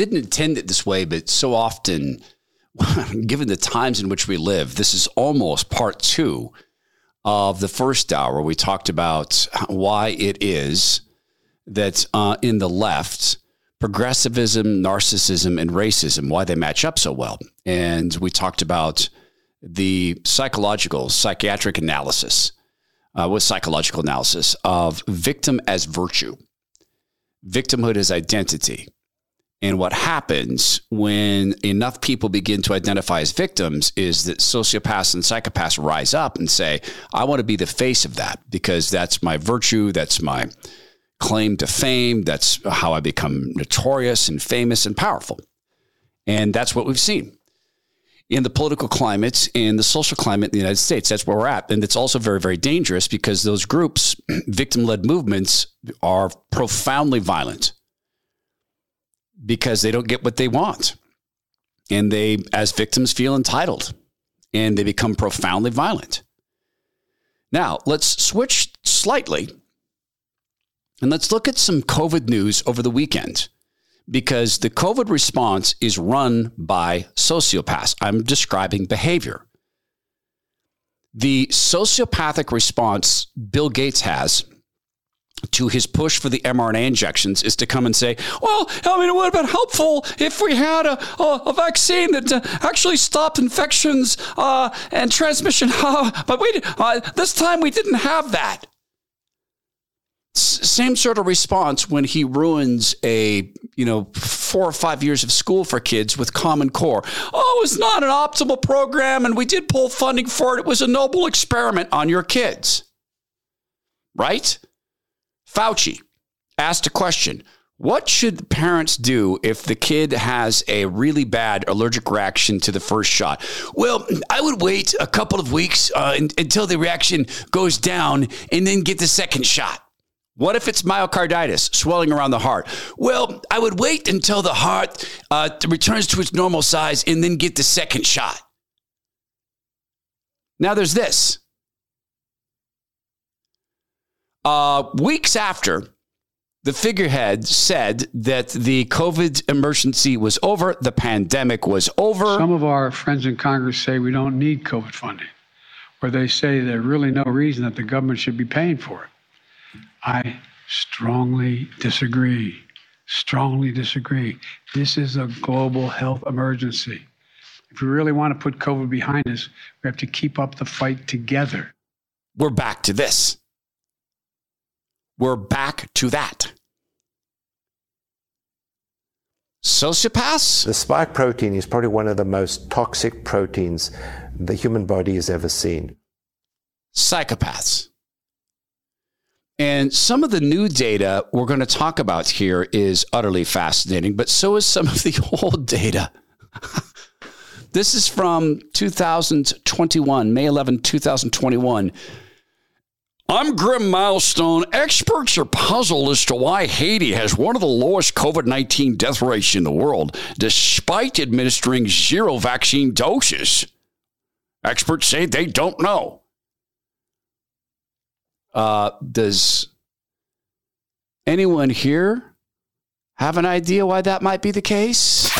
didn't intend it this way, but so often, given the times in which we live, this is almost part two of the first hour. We talked about why it is that uh, in the left, progressivism, narcissism, and racism, why they match up so well. And we talked about the psychological, psychiatric analysis, uh, with psychological analysis of victim as virtue, victimhood as identity. And what happens when enough people begin to identify as victims is that sociopaths and psychopaths rise up and say, I want to be the face of that because that's my virtue, that's my claim to fame, that's how I become notorious and famous and powerful. And that's what we've seen in the political climate and the social climate in the United States. That's where we're at. And it's also very, very dangerous because those groups, victim led movements, are profoundly violent because they don't get what they want. And they, as victims, feel entitled and they become profoundly violent. Now, let's switch slightly and let's look at some COVID news over the weekend because the COVID response is run by sociopaths. I'm describing behavior. The sociopathic response Bill Gates has to his push for the mRNA injections is to come and say, well, I mean, it would have been helpful if we had a, a, a vaccine that uh, actually stopped infections uh, and transmission. but we, uh, this time we didn't have that. S- same sort of response when he ruins a, you know, four or five years of school for kids with Common Core. Oh, it's not an optimal program and we did pull funding for it. It was a noble experiment on your kids. Right? Fauci asked a question. What should parents do if the kid has a really bad allergic reaction to the first shot? Well, I would wait a couple of weeks uh, until the reaction goes down and then get the second shot. What if it's myocarditis, swelling around the heart? Well, I would wait until the heart uh, returns to its normal size and then get the second shot. Now, there's this uh, weeks after the figurehead said that the COVID emergency was over, the pandemic was over. Some of our friends in Congress say we don't need COVID funding, or they say there's really no reason that the government should be paying for it. I strongly disagree. Strongly disagree. This is a global health emergency. If we really want to put COVID behind us, we have to keep up the fight together. We're back to this. We're back to that. Sociopaths? The spike protein is probably one of the most toxic proteins the human body has ever seen. Psychopaths. And some of the new data we're going to talk about here is utterly fascinating, but so is some of the old data. this is from 2021, May 11, 2021. I'm Grim Milestone. Experts are puzzled as to why Haiti has one of the lowest COVID 19 death rates in the world, despite administering zero vaccine doses. Experts say they don't know. Uh, does anyone here have an idea why that might be the case?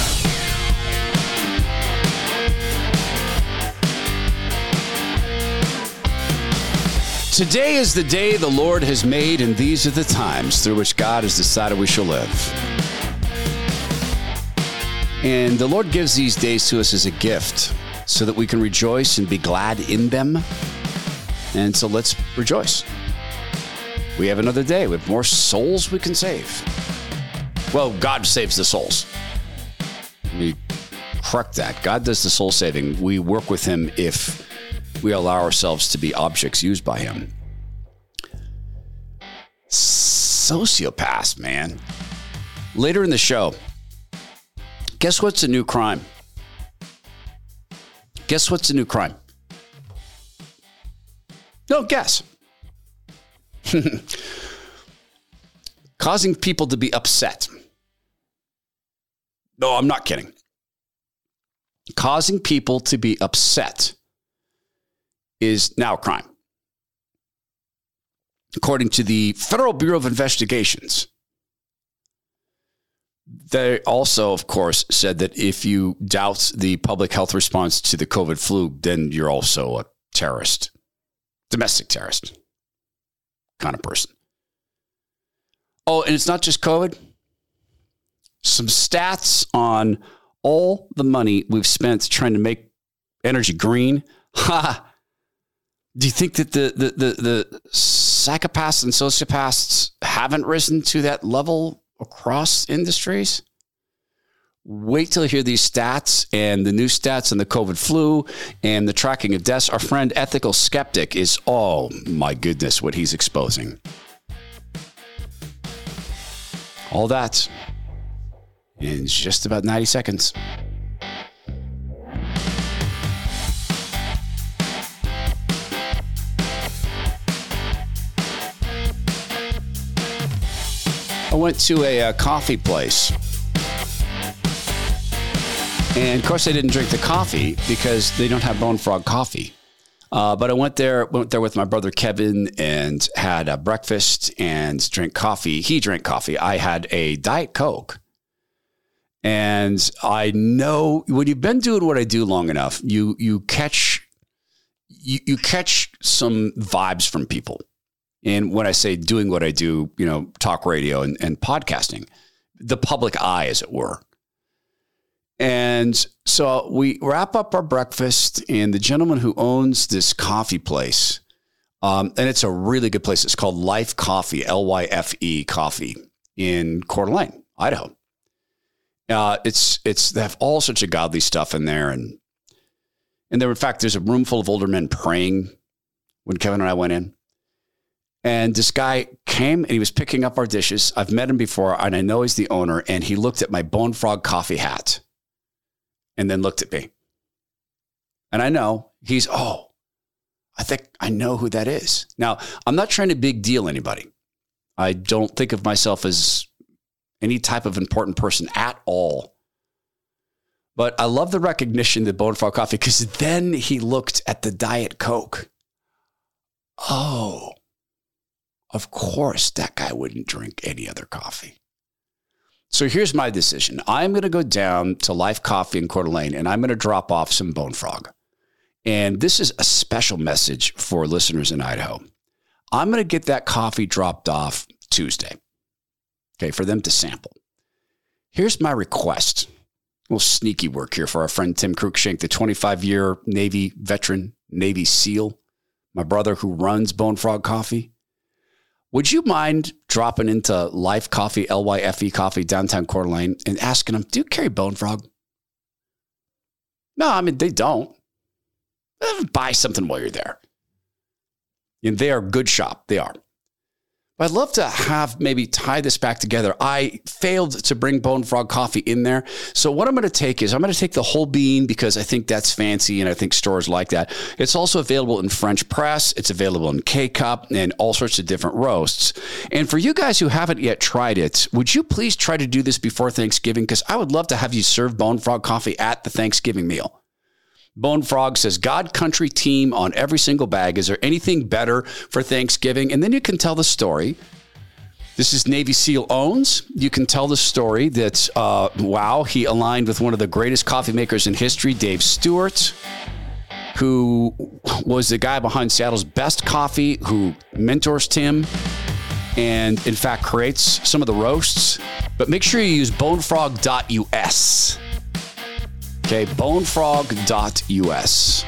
Today is the day the Lord has made, and these are the times through which God has decided we shall live. And the Lord gives these days to us as a gift so that we can rejoice and be glad in them. And so let's rejoice. We have another day. We have more souls we can save. Well, God saves the souls. We correct that. God does the soul saving. We work with Him if we allow ourselves to be objects used by him. Sociopaths, man. Later in the show, guess what's a new crime? Guess what's a new crime? No, guess. causing people to be upset. No, I'm not kidding. Causing people to be upset is now a crime. According to the Federal Bureau of Investigations, they also, of course, said that if you doubt the public health response to the COVID flu, then you're also a terrorist, domestic terrorist kind of person. Oh, and it's not just COVID. Some stats on all the money we've spent trying to make energy green. Ha! Do you think that the, the, the, the psychopaths and sociopaths haven't risen to that level across industries? Wait till you hear these stats and the new stats on the COVID flu and the tracking of deaths. Our friend Ethical Skeptic is, oh my goodness, what he's exposing. All that in just about 90 seconds. Went to a, a uh, coffee place. And of course, I didn't drink the coffee because they don't have Bone Frog coffee. Uh, but I went there, went there with my brother Kevin, and had a breakfast and drank coffee. He drank coffee. I had a diet coke, and I know when you've been doing what I do long enough, you you catch you, you catch some vibes from people. And when I say doing what I do, you know, talk radio and, and podcasting, the public eye, as it were. And so we wrap up our breakfast, and the gentleman who owns this coffee place, um, and it's a really good place. It's called Life Coffee, L Y F E Coffee in Coeur d'Alene, Idaho. Uh, it's it's they have all sorts of godly stuff in there, and and there, in fact, there's a room full of older men praying when Kevin and I went in. And this guy came and he was picking up our dishes. I've met him before, and I know he's the owner. And he looked at my Bone Frog coffee hat and then looked at me. And I know he's, oh, I think I know who that is. Now, I'm not trying to big deal anybody. I don't think of myself as any type of important person at all. But I love the recognition that Bone Frog Coffee because then he looked at the Diet Coke. Oh, of course, that guy wouldn't drink any other coffee. So here's my decision. I'm going to go down to Life Coffee in Coeur d'Alene and I'm going to drop off some bone frog. And this is a special message for listeners in Idaho. I'm going to get that coffee dropped off Tuesday, okay, for them to sample. Here's my request. A little sneaky work here for our friend Tim Cruikshank, the 25 year Navy veteran, Navy SEAL, my brother who runs Bone Frog Coffee. Would you mind dropping into Life Coffee, L Y F E Coffee, downtown Coeur d'Alene, and asking them, do you carry Bone Frog? No, I mean, they don't. Buy something while you're there. And they are a good shop. They are. I'd love to have maybe tie this back together. I failed to bring Bone Frog coffee in there. So what I'm going to take is I'm going to take the whole bean because I think that's fancy and I think stores like that. It's also available in French press. It's available in K cup and all sorts of different roasts. And for you guys who haven't yet tried it, would you please try to do this before Thanksgiving? Because I would love to have you serve Bone Frog coffee at the Thanksgiving meal. Bone Frog says, God Country team on every single bag. Is there anything better for Thanksgiving? And then you can tell the story. This is Navy SEAL owns. You can tell the story that, uh, wow, he aligned with one of the greatest coffee makers in history, Dave Stewart, who was the guy behind Seattle's best coffee, who mentors Tim and, in fact, creates some of the roasts. But make sure you use bonefrog.us. Okay, bonefrog.us.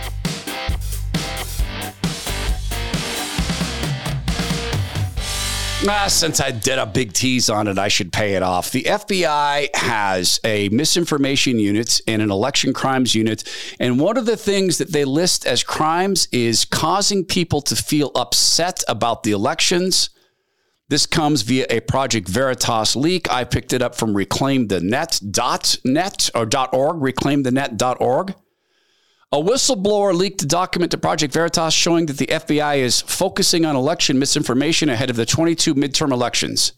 Ah, since I did a big tease on it, I should pay it off. The FBI has a misinformation unit and an election crimes unit. And one of the things that they list as crimes is causing people to feel upset about the elections this comes via a Project Veritas leak. I picked it up from reclaimthenet.net or .org, reclaimthenet.org. A whistleblower leaked a document to Project Veritas showing that the FBI is focusing on election misinformation ahead of the 22 midterm elections.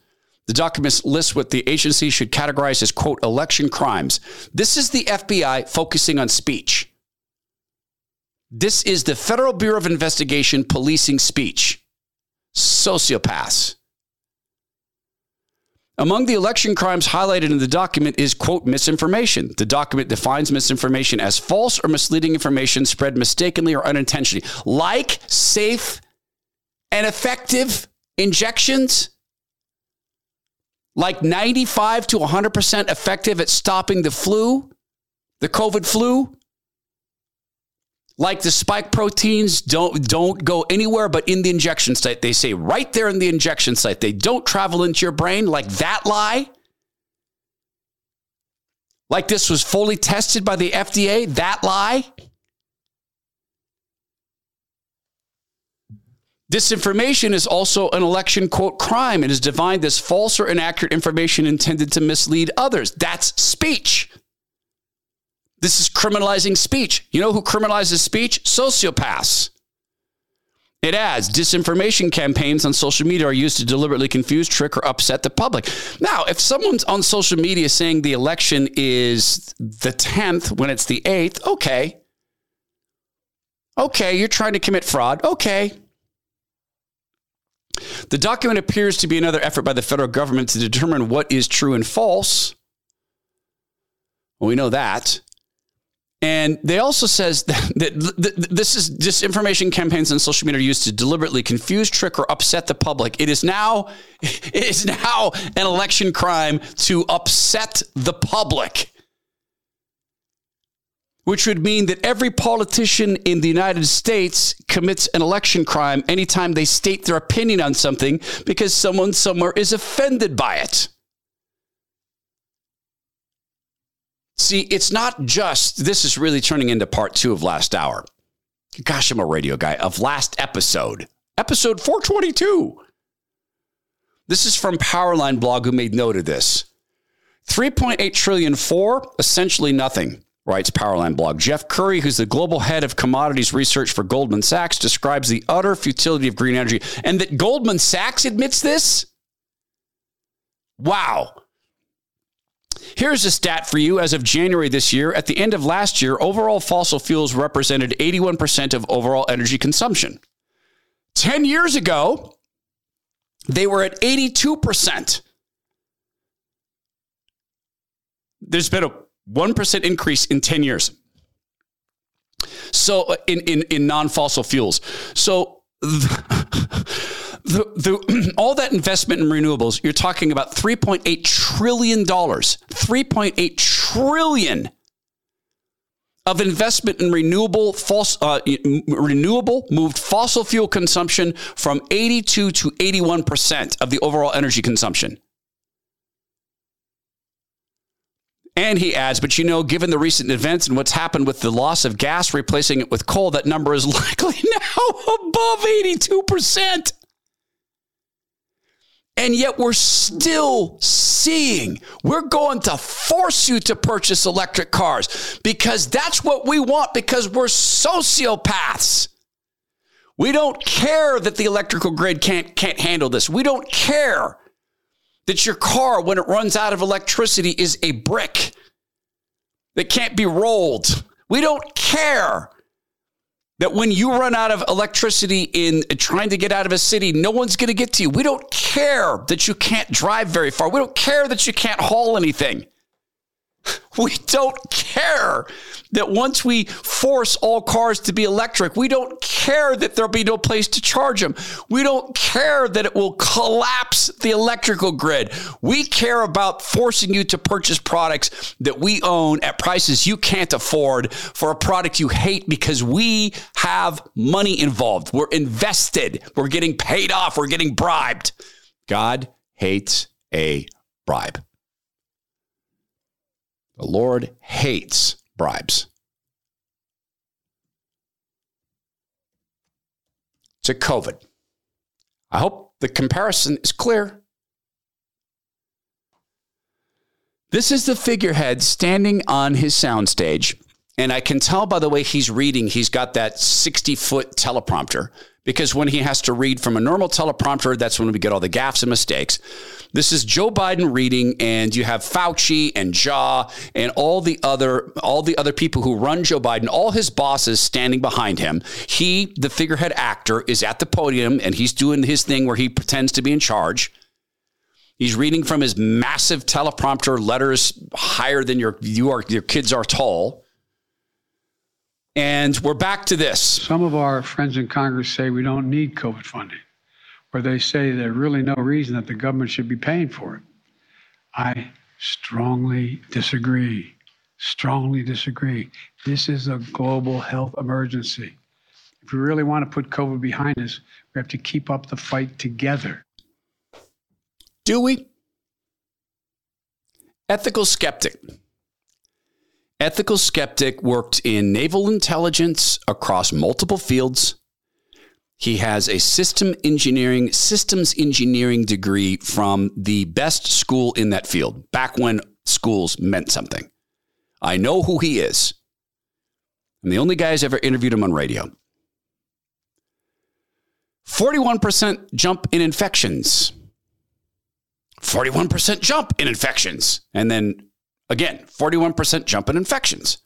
The document lists what the agency should categorize as, quote, election crimes. This is the FBI focusing on speech. This is the Federal Bureau of Investigation policing speech. Sociopaths. Among the election crimes highlighted in the document is, quote, misinformation. The document defines misinformation as false or misleading information spread mistakenly or unintentionally, like safe and effective injections, like 95 to 100% effective at stopping the flu, the COVID flu. Like the spike proteins don't don't go anywhere but in the injection site. They say right there in the injection site. They don't travel into your brain like that lie. Like this was fully tested by the FDA, that lie. Disinformation is also an election quote crime and is defined as false or inaccurate information intended to mislead others. That's speech. This is criminalizing speech. You know who criminalizes speech? Sociopaths. It adds disinformation campaigns on social media are used to deliberately confuse, trick, or upset the public. Now, if someone's on social media saying the election is the 10th when it's the 8th, okay. Okay, you're trying to commit fraud. Okay. The document appears to be another effort by the federal government to determine what is true and false. Well, we know that. And they also says that, that this is disinformation campaigns on social media are used to deliberately confuse, trick, or upset the public. It is now it is now an election crime to upset the public. Which would mean that every politician in the United States commits an election crime anytime they state their opinion on something because someone somewhere is offended by it. See, it's not just, this is really turning into part two of last hour. Gosh, I'm a radio guy, of last episode, episode 422. This is from Powerline blog who made note of this. 3.8 trillion for essentially nothing, writes Powerline blog. Jeff Currie, who's the global head of commodities research for Goldman Sachs, describes the utter futility of green energy and that Goldman Sachs admits this. Wow. Here's a stat for you as of January this year. At the end of last year, overall fossil fuels represented 81% of overall energy consumption. 10 years ago, they were at 82%. There's been a 1% increase in 10 years. So, uh, in, in, in non fossil fuels. So, the, the, all that investment in renewables, you're talking about $3.8 trillion, 3.8 trillion of investment in renewable false, uh, renewable moved fossil fuel consumption from 82 to 81% of the overall energy consumption. And he adds, but you know, given the recent events and what's happened with the loss of gas replacing it with coal, that number is likely now above 82%. And yet we're still seeing, we're going to force you to purchase electric cars because that's what we want because we're sociopaths. We don't care that the electrical grid can't, can't handle this. We don't care that your car, when it runs out of electricity, is a brick that can't be rolled. We don't care that when you run out of electricity in trying to get out of a city, no one's going to get to you. We don't care that you can't drive very far. We don't care that you can't haul anything. We don't care that once we force all cars to be electric, we don't care that there'll be no place to charge them. We don't care that it will collapse the electrical grid. We care about forcing you to purchase products that we own at prices you can't afford for a product you hate because we have money involved. We're invested. We're getting paid off. We're getting bribed. God hates a bribe. The Lord hates bribes. To COVID. I hope the comparison is clear. This is the figurehead standing on his soundstage. And I can tell by the way he's reading, he's got that 60 foot teleprompter because when he has to read from a normal teleprompter, that's when we get all the gaffes and mistakes. This is Joe Biden reading, and you have Fauci and Jha and all the other all the other people who run Joe Biden, all his bosses standing behind him. He, the figurehead actor, is at the podium and he's doing his thing where he pretends to be in charge. He's reading from his massive teleprompter, letters higher than your you are your kids are tall. And we're back to this. Some of our friends in Congress say we don't need COVID funding, or they say there's really no reason that the government should be paying for it. I strongly disagree. Strongly disagree. This is a global health emergency. If we really want to put COVID behind us, we have to keep up the fight together. Do we? Ethical skeptic. Ethical Skeptic worked in naval intelligence across multiple fields. He has a system engineering, systems engineering degree from the best school in that field, back when schools meant something. I know who he is. I'm the only guy who's ever interviewed him on radio. 41% jump in infections. 41% jump in infections. And then Again, 41% jump in infections.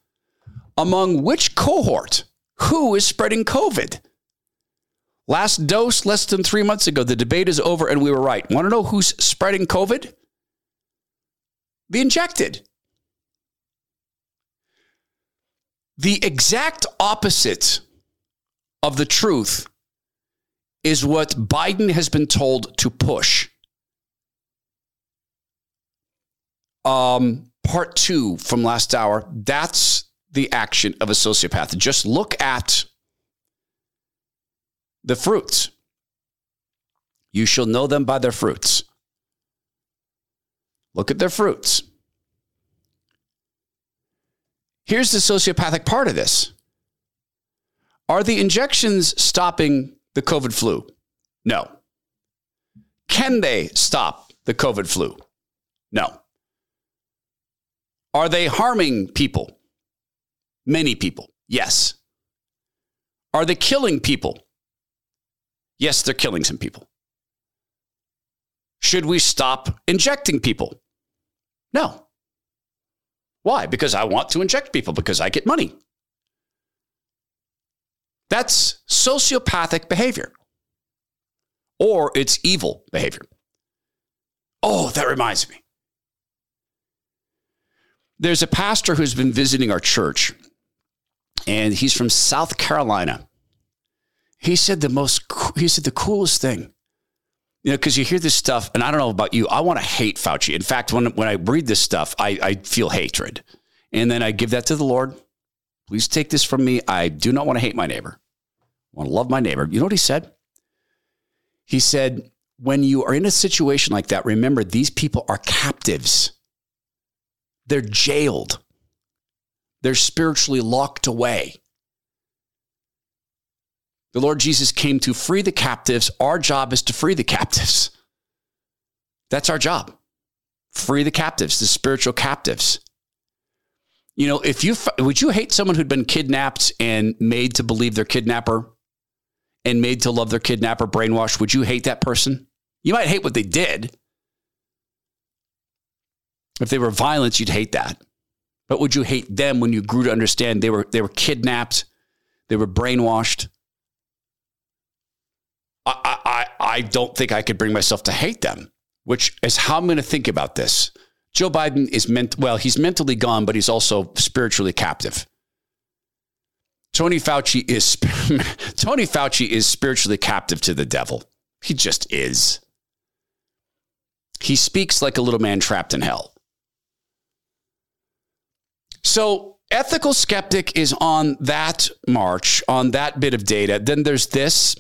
Among which cohort? Who is spreading COVID? Last dose less than three months ago. The debate is over and we were right. Want to know who's spreading COVID? The injected. The exact opposite of the truth is what Biden has been told to push. Um, part two from last hour, that's the action of a sociopath. Just look at the fruits. You shall know them by their fruits. Look at their fruits. Here's the sociopathic part of this Are the injections stopping the COVID flu? No. Can they stop the COVID flu? No. Are they harming people? Many people. Yes. Are they killing people? Yes, they're killing some people. Should we stop injecting people? No. Why? Because I want to inject people because I get money. That's sociopathic behavior or it's evil behavior. Oh, that reminds me. There's a pastor who's been visiting our church, and he's from South Carolina. He said the most, he said the coolest thing, you know, because you hear this stuff, and I don't know about you, I want to hate Fauci. In fact, when, when I read this stuff, I, I feel hatred. And then I give that to the Lord. Please take this from me. I do not want to hate my neighbor. I want to love my neighbor. You know what he said? He said, when you are in a situation like that, remember these people are captives. They're jailed, they're spiritually locked away. The Lord Jesus came to free the captives. Our job is to free the captives. That's our job. Free the captives, the spiritual captives. You know, if you would you hate someone who'd been kidnapped and made to believe their kidnapper and made to love their kidnapper, brainwashed, would you hate that person? You might hate what they did, if they were violence, you'd hate that. But would you hate them when you grew to understand they were they were kidnapped, they were brainwashed? I I I don't think I could bring myself to hate them, which is how I'm going to think about this. Joe Biden is meant well, he's mentally gone, but he's also spiritually captive. Tony Fauci is Tony Fauci is spiritually captive to the devil. He just is. He speaks like a little man trapped in hell. So, ethical skeptic is on that march, on that bit of data. Then there's this.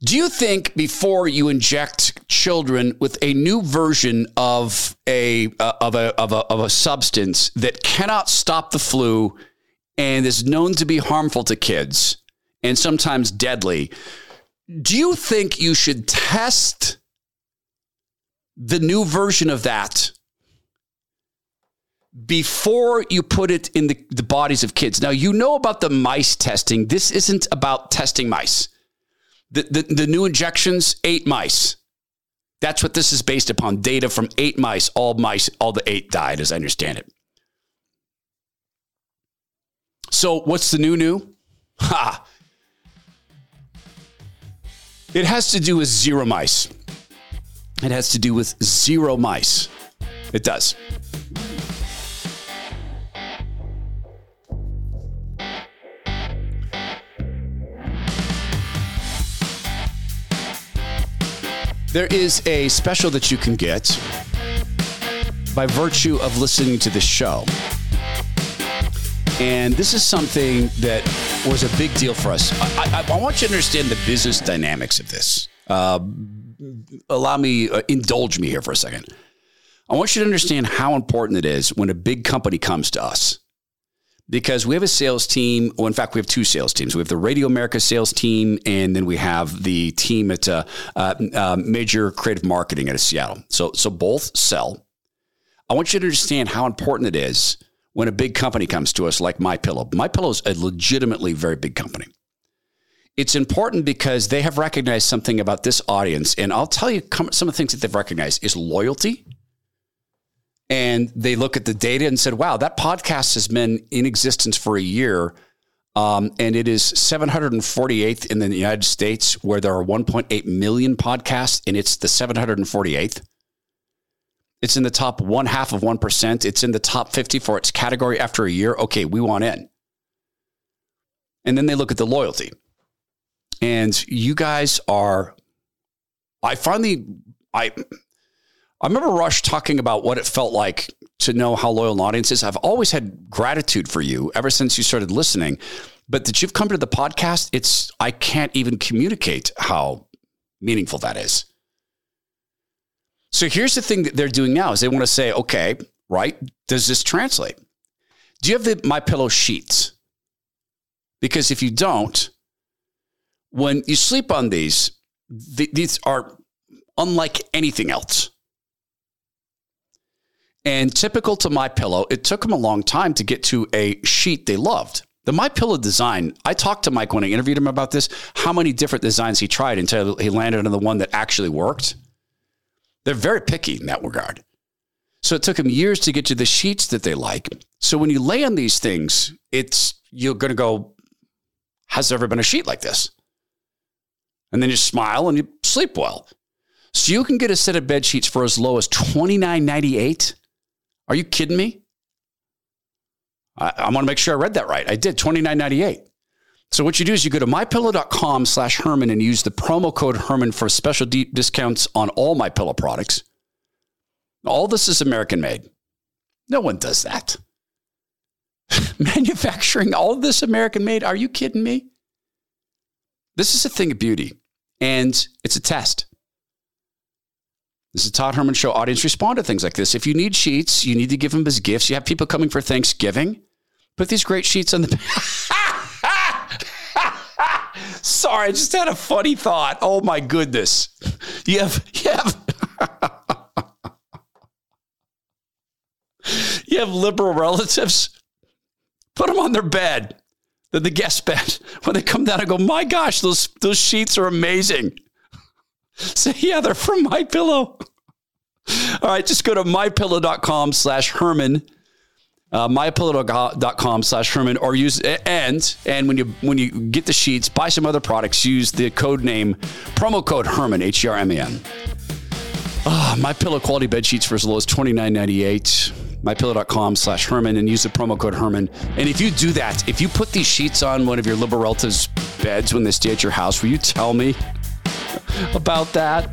Do you think before you inject children with a new version of a uh, of a of a of a substance that cannot stop the flu and is known to be harmful to kids and sometimes deadly, do you think you should test the new version of that before you put it in the, the bodies of kids. Now, you know about the mice testing. This isn't about testing mice. The, the, the new injections, eight mice. That's what this is based upon data from eight mice. All mice, all the eight died, as I understand it. So, what's the new new? Ha! It has to do with zero mice. It has to do with zero mice. It does. There is a special that you can get by virtue of listening to this show. And this is something that was a big deal for us. I, I, I want you to understand the business dynamics of this. Uh, allow me, uh, indulge me here for a second. I want you to understand how important it is when a big company comes to us because we have a sales team. Well, in fact, we have two sales teams. We have the Radio America sales team, and then we have the team at uh, uh, uh, Major Creative Marketing out of Seattle. So, so both sell. I want you to understand how important it is when a big company comes to us, like My Pillow. My Pillow is a legitimately very big company. It's important because they have recognized something about this audience, and I'll tell you some of the things that they've recognized is loyalty and they look at the data and said, wow, that podcast has been in existence for a year. Um, and it is 748th in the United States, where there are 1.8 million podcasts, and it's the 748th. It's in the top one half of 1%. It's in the top 50 for its category after a year. Okay, we want in. And then they look at the loyalty. And you guys are, I finally, I, I remember Rush talking about what it felt like to know how loyal an audience is. I've always had gratitude for you ever since you started listening, but that you've come to the podcast, it's I can't even communicate how meaningful that is. So here's the thing that they're doing now is they want to say, okay, right? Does this translate? Do you have the my pillow sheets? Because if you don't, when you sleep on these, th- these are unlike anything else. And typical to my pillow, it took them a long time to get to a sheet they loved. The My Pillow design, I talked to Mike when I interviewed him about this, how many different designs he tried until he landed on the one that actually worked. They're very picky in that regard. So it took him years to get to the sheets that they like. So when you lay on these things, it's you're going to go, has there ever been a sheet like this? And then you smile and you sleep well. So you can get a set of bed sheets for as low as $29.98 are you kidding me? I, I want to make sure I read that right. I did, twenty nine ninety eight. So what you do is you go to mypillow.com slash Herman and use the promo code Herman for special discounts on all my pillow products. All this is American made. No one does that. Manufacturing all this American made. Are you kidding me? This is a thing of beauty and it's a test. This is Todd Herman Show. Audience respond to things like this. If you need sheets, you need to give them as gifts. You have people coming for Thanksgiving. Put these great sheets on the. Sorry, I just had a funny thought. Oh my goodness. You have, you have, you have liberal relatives. Put them on their bed, the, the guest bed. When they come down, and go, my gosh, those those sheets are amazing. Say, yeah, they're from My Pillow. All right, just go to mypillow.com slash Herman. Uh, mypillow.com slash Herman or use and and when you when you get the sheets, buy some other products, use the code name promo code Herman H E R M A N. Ah, my pillow quality bed sheets for as low as twenty nine ninety eight. Mypillow.com slash Herman and use the promo code Herman. And if you do that, if you put these sheets on one of your liberal relatives' beds when they stay at your house, will you tell me about that.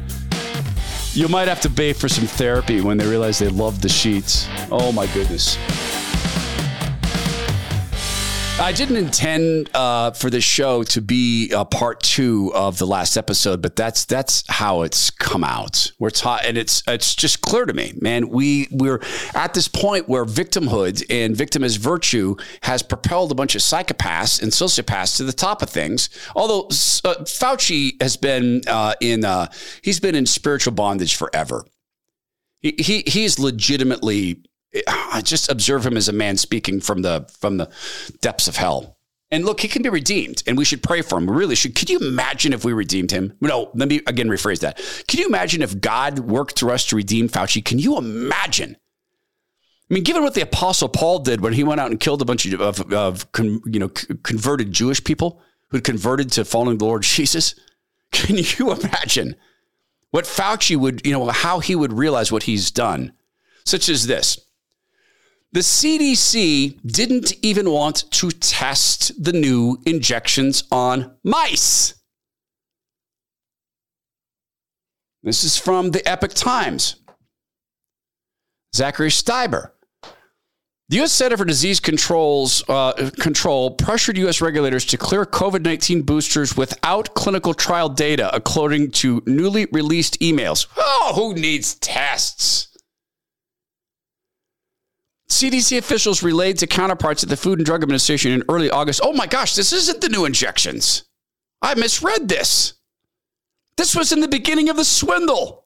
You might have to pay for some therapy when they realize they love the sheets. Oh my goodness. I didn't intend uh, for this show to be a part two of the last episode, but that's that's how it's come out. We're taught, and it's it's just clear to me, man. We we're at this point where victimhood and victim as virtue has propelled a bunch of psychopaths and sociopaths to the top of things. Although uh, Fauci has been uh, in uh, he's been in spiritual bondage forever. He, he he's legitimately I just observe him as a man speaking from the from the depths of hell. And look, he can be redeemed, and we should pray for him. We really should. Could you imagine if we redeemed him? No, let me again rephrase that. Can you imagine if God worked through us to redeem Fauci? Can you imagine? I mean, given what the Apostle Paul did when he went out and killed a bunch of, of, of you know converted Jewish people who'd converted to following the Lord Jesus, can you imagine what Fauci would, you know, how he would realize what he's done, such as this? The CDC didn't even want to test the new injections on mice. This is from the Epoch Times. Zachary Stieber. The U.S. Center for Disease Controls uh, Control pressured U.S. regulators to clear COVID 19 boosters without clinical trial data, according to newly released emails. Oh, who needs tests? CDC officials relayed to counterparts at the Food and Drug Administration in early August oh my gosh, this isn't the new injections. I misread this. This was in the beginning of the swindle.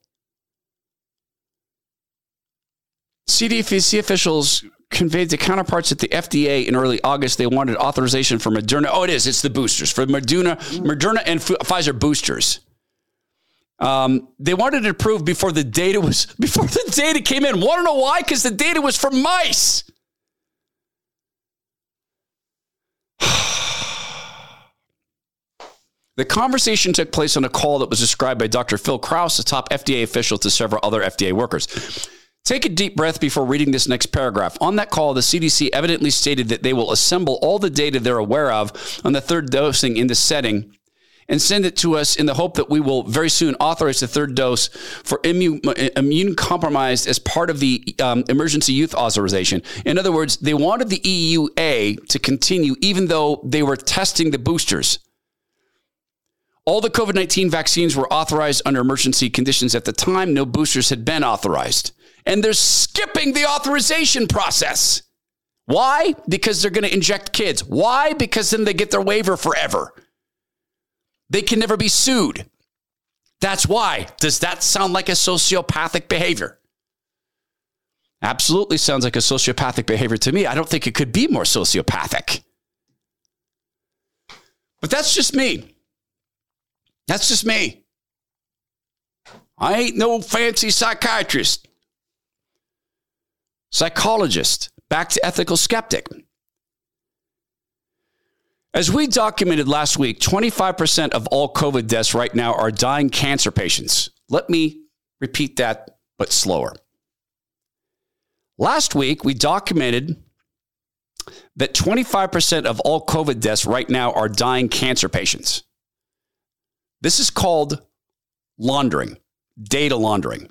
CDC officials conveyed to counterparts at the FDA in early August they wanted authorization for Moderna. Oh, it is. It's the boosters for Moderna, Moderna and Pfizer boosters. Um, they wanted it approved before the data was before the data came in. Want to know why? Because the data was from mice. The conversation took place on a call that was described by Dr. Phil Krause, a top FDA official, to several other FDA workers. Take a deep breath before reading this next paragraph. On that call, the CDC evidently stated that they will assemble all the data they're aware of on the third dosing in this setting and send it to us in the hope that we will very soon authorize the third dose for immune, immune compromised as part of the um, emergency use authorization. In other words, they wanted the EUA to continue even though they were testing the boosters. All the COVID 19 vaccines were authorized under emergency conditions at the time. No boosters had been authorized. And they're skipping the authorization process. Why? Because they're going to inject kids. Why? Because then they get their waiver forever. They can never be sued. That's why. Does that sound like a sociopathic behavior? Absolutely sounds like a sociopathic behavior to me. I don't think it could be more sociopathic. But that's just me. That's just me. I ain't no fancy psychiatrist, psychologist, back to ethical skeptic. As we documented last week, 25% of all COVID deaths right now are dying cancer patients. Let me repeat that, but slower. Last week, we documented that 25% of all COVID deaths right now are dying cancer patients. This is called laundering, data laundering.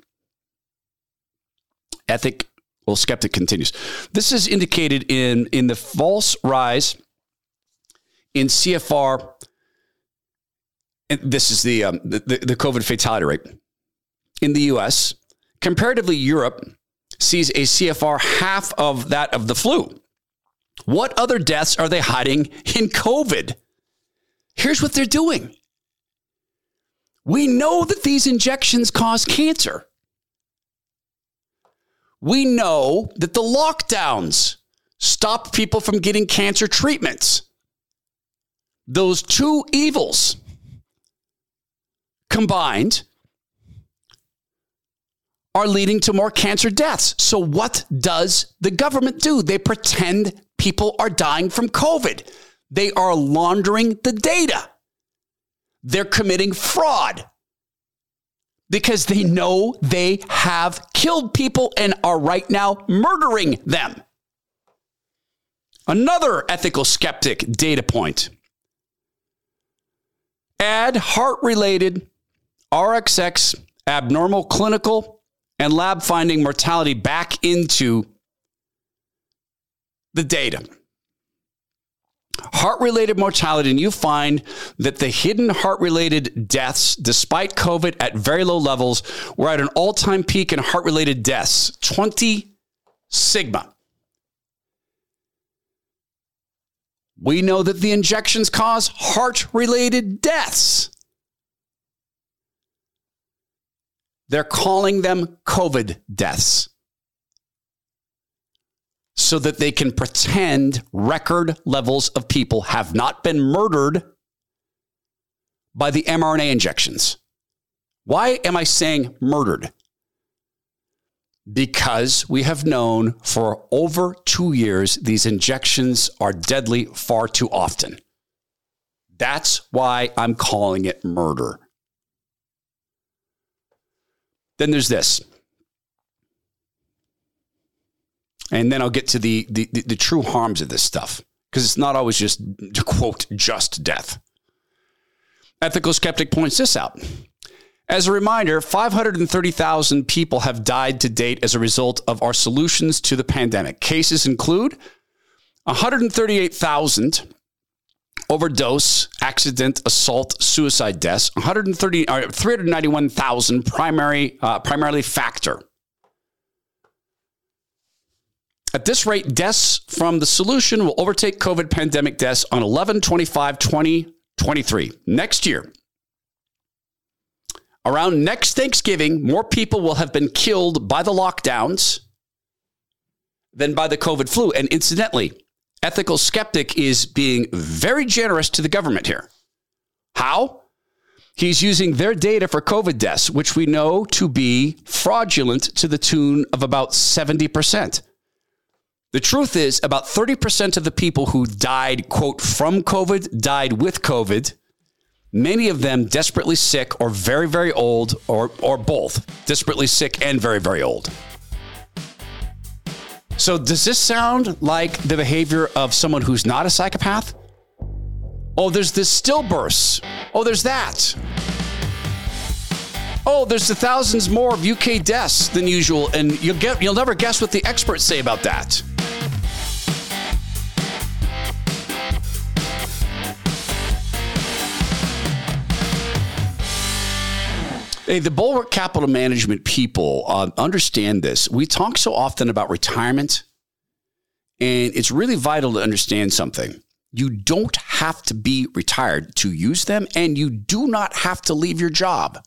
Ethic, well, skeptic continues. This is indicated in, in the false rise in CFR, and this is the, um, the, the COVID fatality rate in the US. Comparatively, Europe sees a CFR half of that of the flu. What other deaths are they hiding in COVID? Here's what they're doing. We know that these injections cause cancer. We know that the lockdowns stop people from getting cancer treatments. Those two evils combined are leading to more cancer deaths. So, what does the government do? They pretend people are dying from COVID. They are laundering the data. They're committing fraud because they know they have killed people and are right now murdering them. Another ethical skeptic data point add heart related RXX abnormal clinical and lab finding mortality back into the data. Heart related mortality, and you find that the hidden heart related deaths, despite COVID at very low levels, were at an all time peak in heart related deaths 20 sigma. We know that the injections cause heart related deaths. They're calling them COVID deaths. so that they can pretend record levels of people have not been murdered by the mRNA injections. Why am I saying murdered? Because we have known for over two years these injections are deadly far too often. That's why I'm calling it murder. Then there's this. And then I'll get to the, the, the, the true harms of this stuff because it's not always just, to quote, just death. Ethical Skeptic points this out. As a reminder, 530,000 people have died to date as a result of our solutions to the pandemic. Cases include 138,000 overdose, accident, assault, suicide deaths, 130, uh, 391,000 primary, uh, primarily factor. At this rate, deaths from the solution will overtake COVID pandemic deaths on 11 25 2023. Next year, around next Thanksgiving, more people will have been killed by the lockdowns than by the COVID flu. And incidentally, Ethical Skeptic is being very generous to the government here. How? He's using their data for COVID deaths, which we know to be fraudulent to the tune of about 70%. The truth is, about 30% of the people who died, quote, from COVID died with COVID. Many of them desperately sick or very, very old, or, or both desperately sick and very, very old. So, does this sound like the behavior of someone who's not a psychopath? Oh, there's this stillbirths. Oh, there's that. Oh, there's the thousands more of UK deaths than usual, and you'll get you'll never guess what the experts say about that. Hey, the Bulwark Capital Management people uh, understand this. We talk so often about retirement, and it's really vital to understand something. You don't have to be retired to use them, and you do not have to leave your job.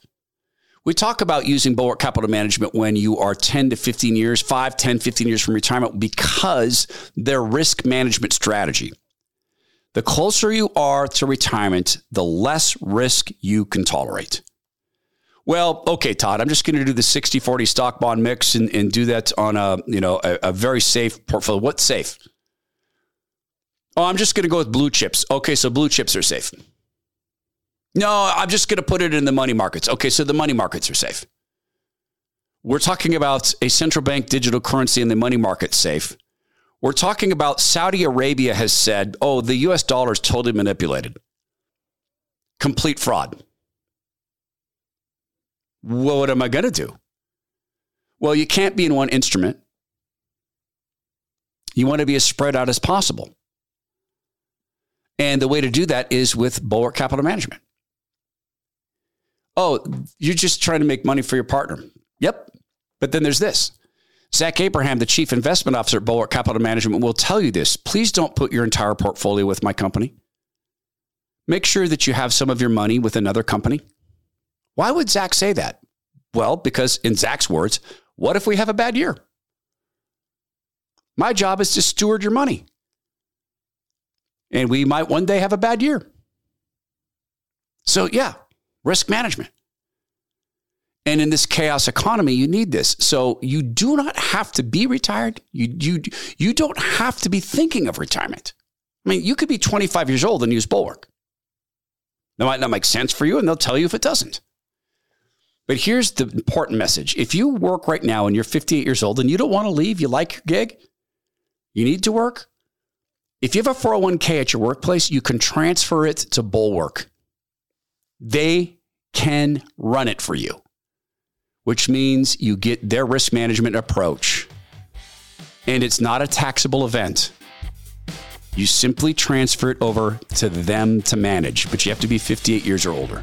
We talk about using Bulwark Capital Management when you are 10 to 15 years, 5, 10, 15 years from retirement because their risk management strategy. The closer you are to retirement, the less risk you can tolerate. Well, okay, Todd, I'm just going to do the 60 40 stock bond mix and, and do that on a, you know, a, a very safe portfolio. What's safe? Oh, I'm just going to go with blue chips. Okay, so blue chips are safe. No, I'm just going to put it in the money markets. Okay, so the money markets are safe. We're talking about a central bank digital currency in the money market safe. We're talking about Saudi Arabia has said, oh, the US dollar is totally manipulated. Complete fraud. Well, what am I going to do? Well, you can't be in one instrument. You want to be as spread out as possible. And the way to do that is with Bulwark Capital Management. Oh, you're just trying to make money for your partner. Yep. But then there's this. Zach Abraham, the chief investment officer at Bulwark Capital Management, will tell you this. Please don't put your entire portfolio with my company. Make sure that you have some of your money with another company. Why would Zach say that? Well, because in Zach's words, what if we have a bad year? My job is to steward your money. And we might one day have a bad year. So, yeah, risk management. And in this chaos economy, you need this. So you do not have to be retired. You, you, you don't have to be thinking of retirement. I mean, you could be 25 years old and use Bulwark. That might not make sense for you, and they'll tell you if it doesn't. But here's the important message. If you work right now and you're 58 years old and you don't want to leave, you like your gig, you need to work. If you have a 401k at your workplace, you can transfer it to Bulwark. They can run it for you, which means you get their risk management approach. And it's not a taxable event. You simply transfer it over to them to manage, but you have to be 58 years or older.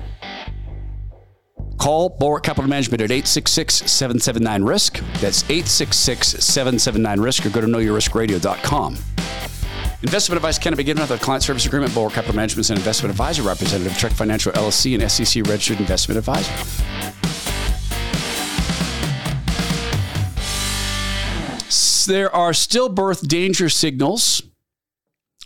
Call Bulwark Capital Management at 866 779 RISK. That's 866 779 RISK or go to knowyourriskradio.com. Investment advice cannot be given without a client service agreement. Bulwark Capital Management is an investment advisor representative, of Trek Financial LLC, and SEC registered investment advisor. There are stillbirth danger signals.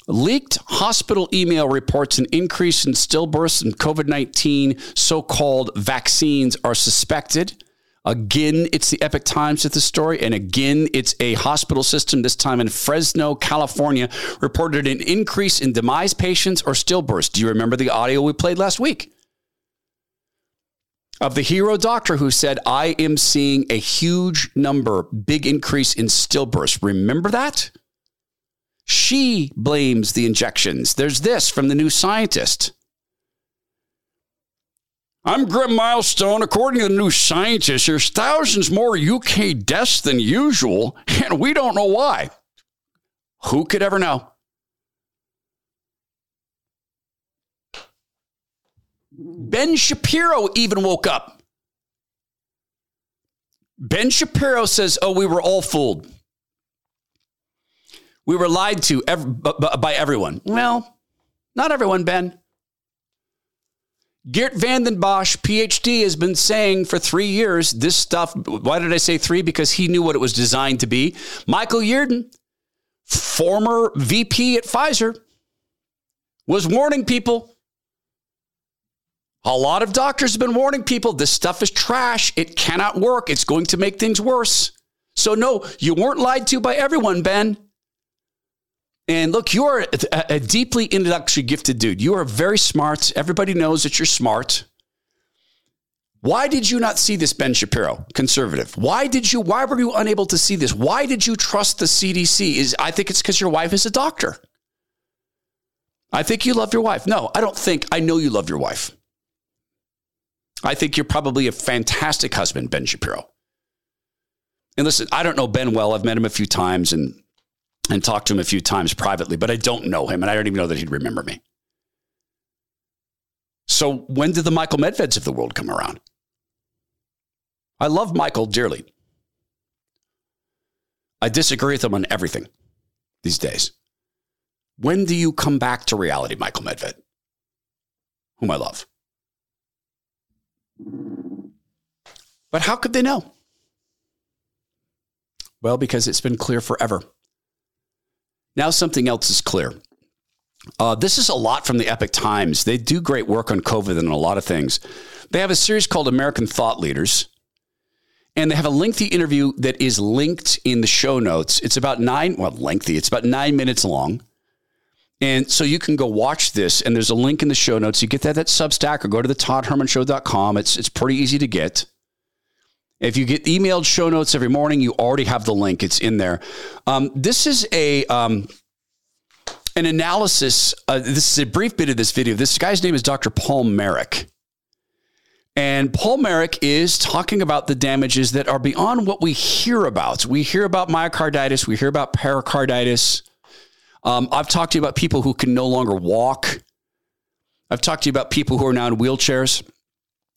Leaked hospital email reports an increase in stillbirths and COVID 19 so called vaccines are suspected. Again, it's the Epoch Times with the story. And again, it's a hospital system, this time in Fresno, California, reported an increase in demise patients or stillbirths. Do you remember the audio we played last week? Of the hero doctor who said, I am seeing a huge number, big increase in stillbirths. Remember that? She blames the injections. There's this from the new scientist. I'm Grim Milestone. According to the new scientist, there's thousands more UK deaths than usual, and we don't know why. Who could ever know? Ben Shapiro even woke up. Ben Shapiro says, Oh, we were all fooled. We were lied to by everyone. Well, not everyone, Ben. Geert Vanden Bossche, PhD, has been saying for three years this stuff. Why did I say three? Because he knew what it was designed to be. Michael Yeadon, former VP at Pfizer, was warning people. A lot of doctors have been warning people this stuff is trash. It cannot work. It's going to make things worse. So, no, you weren't lied to by everyone, Ben. And look, you're a, a deeply intellectually gifted dude. You are very smart. Everybody knows that you're smart. Why did you not see this, Ben Shapiro, conservative? Why did you? Why were you unable to see this? Why did you trust the CDC? Is I think it's because your wife is a doctor. I think you love your wife. No, I don't think. I know you love your wife. I think you're probably a fantastic husband, Ben Shapiro. And listen, I don't know Ben well. I've met him a few times, and and talked to him a few times privately, but I don't know him and I don't even know that he'd remember me. So when did the Michael Medveds of the world come around? I love Michael dearly. I disagree with him on everything these days. When do you come back to reality, Michael Medved, whom I love? But how could they know? Well, because it's been clear forever. Now, something else is clear. Uh, this is a lot from the Epoch Times. They do great work on COVID and a lot of things. They have a series called American Thought Leaders, and they have a lengthy interview that is linked in the show notes. It's about nine, well, lengthy, it's about nine minutes long. And so you can go watch this, and there's a link in the show notes. You get that at Substack or go to the ToddHermanShow.com. It's, it's pretty easy to get. If you get emailed show notes every morning, you already have the link. It's in there. Um, this is a um, an analysis. Uh, this is a brief bit of this video. This guy's name is Dr. Paul Marik. And Paul Marik is talking about the damages that are beyond what we hear about. We hear about myocarditis, we hear about pericarditis. Um, I've talked to you about people who can no longer walk. I've talked to you about people who are now in wheelchairs.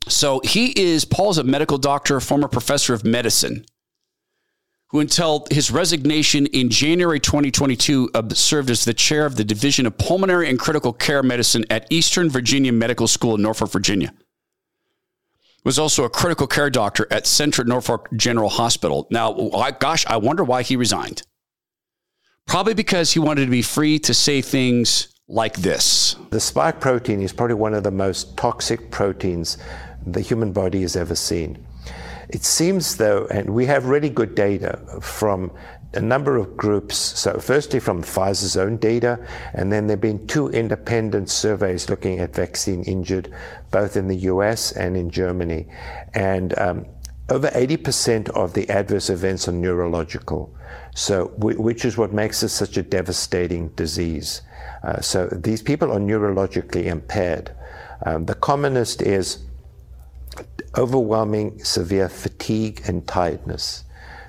So he is, Paul's a medical doctor, former professor of medicine, who until his resignation in January 2022 uh, served as the chair of the Division of Pulmonary and Critical Care Medicine at Eastern Virginia Medical School in Norfolk, Virginia. Was also a critical care doctor at Sentara Norfolk General Hospital. Now, I, gosh, I wonder why he resigned. Probably because he wanted to be free to say things like this. The spike protein is probably one of the most toxic proteins the human body has ever seen. It seems, though, and we have really good data from a number of groups. So, firstly, from Pfizer's own data, and then there have been two independent surveys looking at vaccine injured, both in the US and in Germany. And um, over 80% of the adverse events are neurological, so which is what makes this such a devastating disease. Uh, so these people are neurologically impaired. Um, the commonest is overwhelming severe fatigue and tiredness.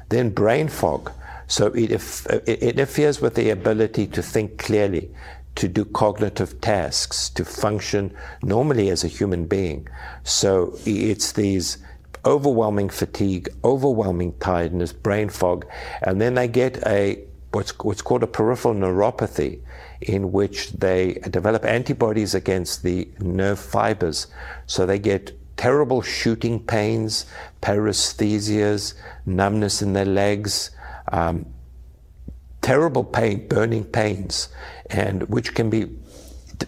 Then brain fog. So it, it interferes with the ability to think clearly, to do cognitive tasks, to function normally as a human being. So it's these overwhelming fatigue, overwhelming tiredness, brain fog, and then they get a what's, what's called a peripheral neuropathy, in which they develop antibodies against the nerve fibers. So they get terrible shooting pains, paresthesias, numbness in their legs, um, terrible pain, burning pains, and which can be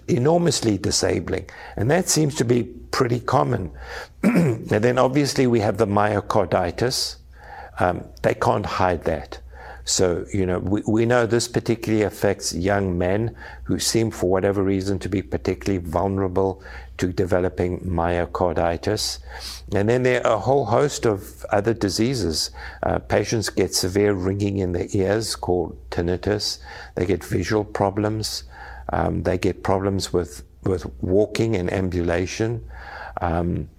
enormously disabling. And that seems to be pretty common. and then obviously we have the myocarditis. Um, they can't hide that. So, you know, we, we know this particularly affects young men who seem, for whatever reason, to be particularly vulnerable to developing myocarditis. And then there are a whole host of other diseases. Uh, patients get severe ringing in the ears called tinnitus. They get visual problems. Um, they get problems with, with walking and ambulation. Um,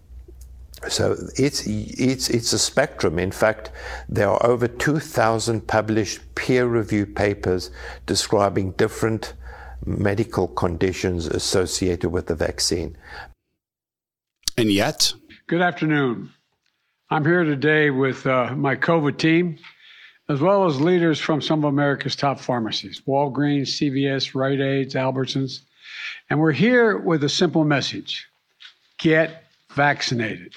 so it's, it's, it's a spectrum. In fact, there are over 2,000 published peer reviewed papers describing different medical conditions associated with the vaccine. And yet? Good afternoon. I'm here today with uh, my COVID team, as well as leaders from some of America's top pharmacies Walgreens, CVS, Rite Aids, Albertsons. And we're here with a simple message get vaccinated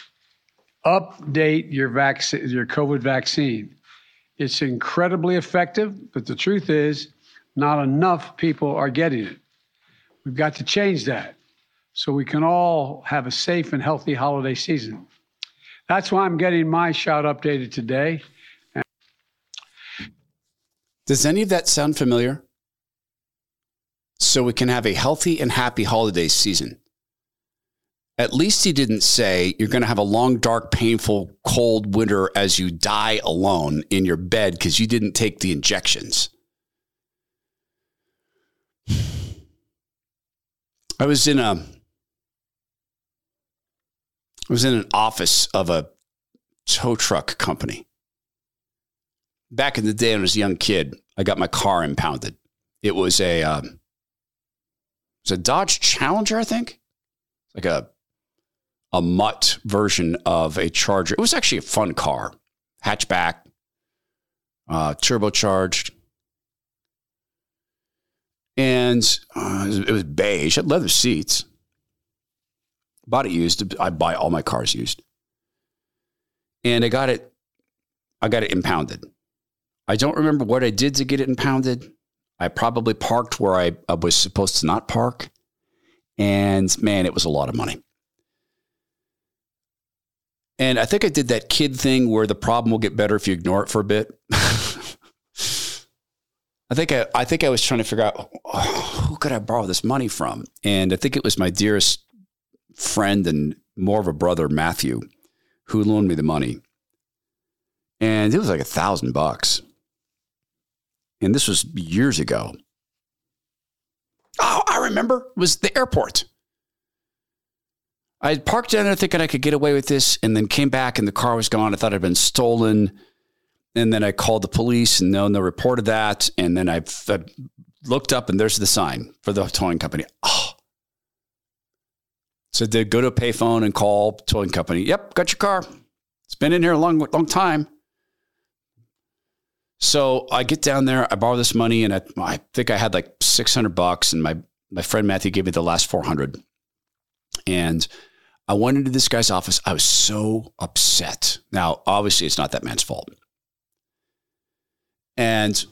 update your vaccine, your COVID vaccine. It's incredibly effective, but the truth is, not enough people are getting it. We've got to change that so we can all have a safe and healthy holiday season. That's why I'm getting my shot updated today. Does any of that sound familiar? So we can have a healthy and happy holiday season. At least he didn't say you're going to have a long, dark, painful, cold winter as you die alone in your bed because you didn't take the injections. I was in a I was in an office of a tow truck company. Back in the day when I was a young kid, I got my car impounded. It was a um, it was a Dodge Challenger, I think. Like a a mutt version of a Charger. It was actually a fun car, hatchback, uh, turbocharged, and uh, it, was, it beige. Had leather seats. Bought it used. I buy all my cars used, and I got it. I got it impounded. I don't remember what I did to get it impounded. I probably parked where I, I was supposed to not park. And man, it was a lot of money. And I think I did that kid thing where the problem will get better if you ignore it for a bit. I think I, I think I was trying to figure out oh, who could I borrow this money from, and I think it was my dearest friend and more of a brother, Matthew, who loaned me the money, and it was like a thousand bucks, and this was years ago. Oh, I remember it was the airport. I parked down there thinking I could get away with this and then came back and the car was gone. I thought it had been stolen. And then I called the police and no, no reported that. And then I, I looked up and there's the sign for the towing company. Oh. So they go to a payphone and call towing company. Yep, got your car. It's been in here a long, long time. So I get down there, I borrow this money, and I, I think I had like 600 bucks, and my, my friend Matthew gave me the last 400. And I went into this guy's office. I was so upset. Now, obviously, it's not that man's fault. And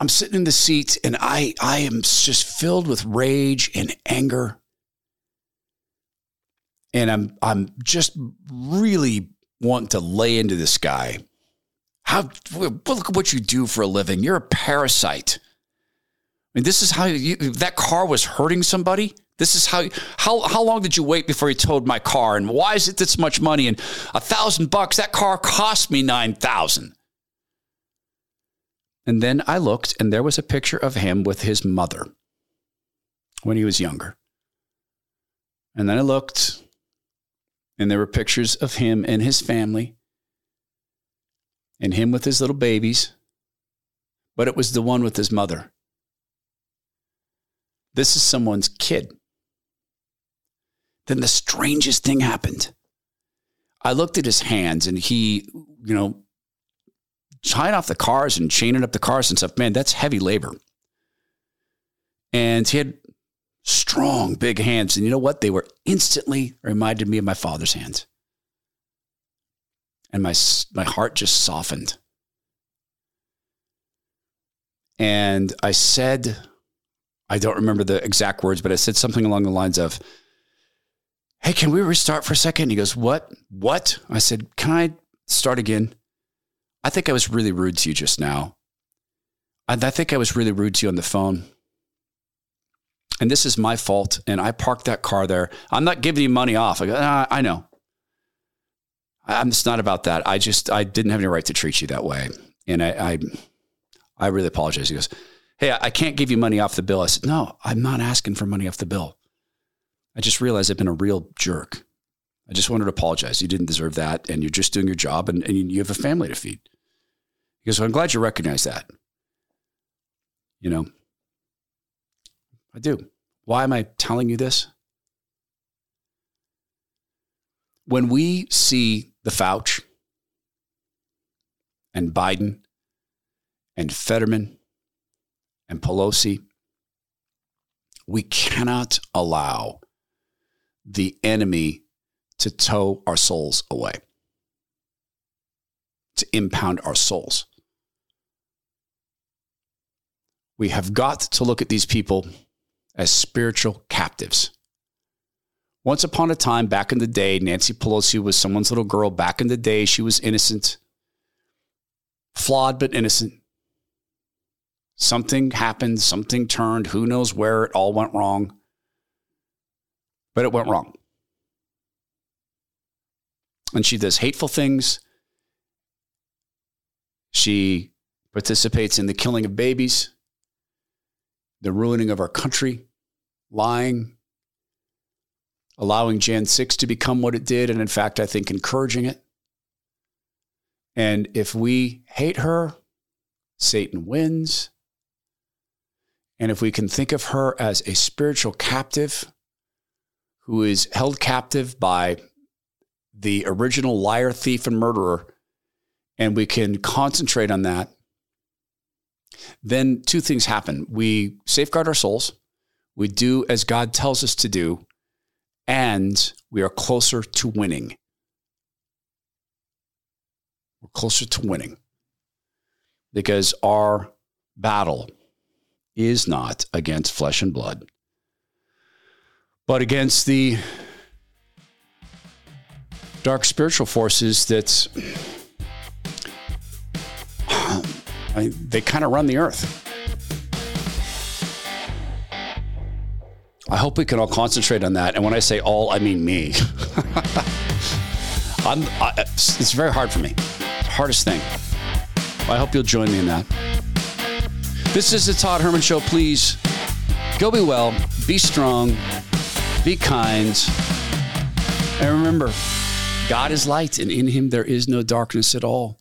I'm sitting in the seat and I, I am just filled with rage and anger. And I'm, I'm just really wanting to lay into this guy. How, look at what you do for a living. You're a parasite. I mean, this is how you, that car was hurting somebody. This is how how how long did you wait before you towed my car, and why is it this much money? And a thousand bucks. That car cost me nine thousand. And then I looked, and there was a picture of him with his mother when he was younger. And then I looked, and there were pictures of him and his family, and him with his little babies. But it was the one with his mother. This is someone's kid. Then the strangest thing happened. I looked at his hands and he, you know, tying off the cars and chaining up the cars and stuff. Man, that's heavy labor. And he had strong, big hands. And you know what? They were instantly reminded me of my father's hands. And my, my heart just softened. And I said, I don't remember the exact words, but I said something along the lines of, Hey, can we restart for a second? He goes, What? What? I said, Can I start again? I think I was really rude to you just now. I, I think I was really rude to you on the phone. And this is my fault. And I parked that car there. I'm not giving you money off. I go, ah, I know. I'm it's not about that. I just I didn't have any right to treat you that way. And I I, I really apologize. He goes, Hey, I can't give you money off the bill. I said, No, I'm not asking for money off the bill. I just realized I've been a real jerk. I just wanted to apologize. You didn't deserve that. And you're just doing your job and, and you have a family to feed. He goes, well, I'm glad you recognize that. You know, I do. Why am I telling you this? When we see the Fauci and Biden and Fetterman and Pelosi, we cannot allow the enemy to tow our souls away, to impound our souls. We have got to look at these people as spiritual captives. Once upon a time, back in the day, Nancy Pelosi was someone's little girl. Back in the day, she was innocent, flawed, but innocent. Something happened, something turned, who knows where it all went wrong. But it went wrong. And she does hateful things. She participates in the killing of babies, the ruining of our country, lying, allowing Jan 6 to become what it did, and in fact, I think encouraging it. And if we hate her, Satan wins. And if we can think of her as a spiritual captive who is held captive by the original liar, thief, and murderer, and we can concentrate on that, then two things happen. We safeguard our souls, we do as God tells us to do, and we are closer to winning. We're closer to winning because our battle is not against flesh and blood, but against the dark spiritual forces that I they kind of run the earth. I hope we can all concentrate on that. And when I say all, I mean me. I'm, I, it's very hard for me. Hardest thing. I hope you'll join me in that. This is the Todd Herman Show. Please go be well, be strong, be kind. And remember, God is light, and in him there is no darkness at all.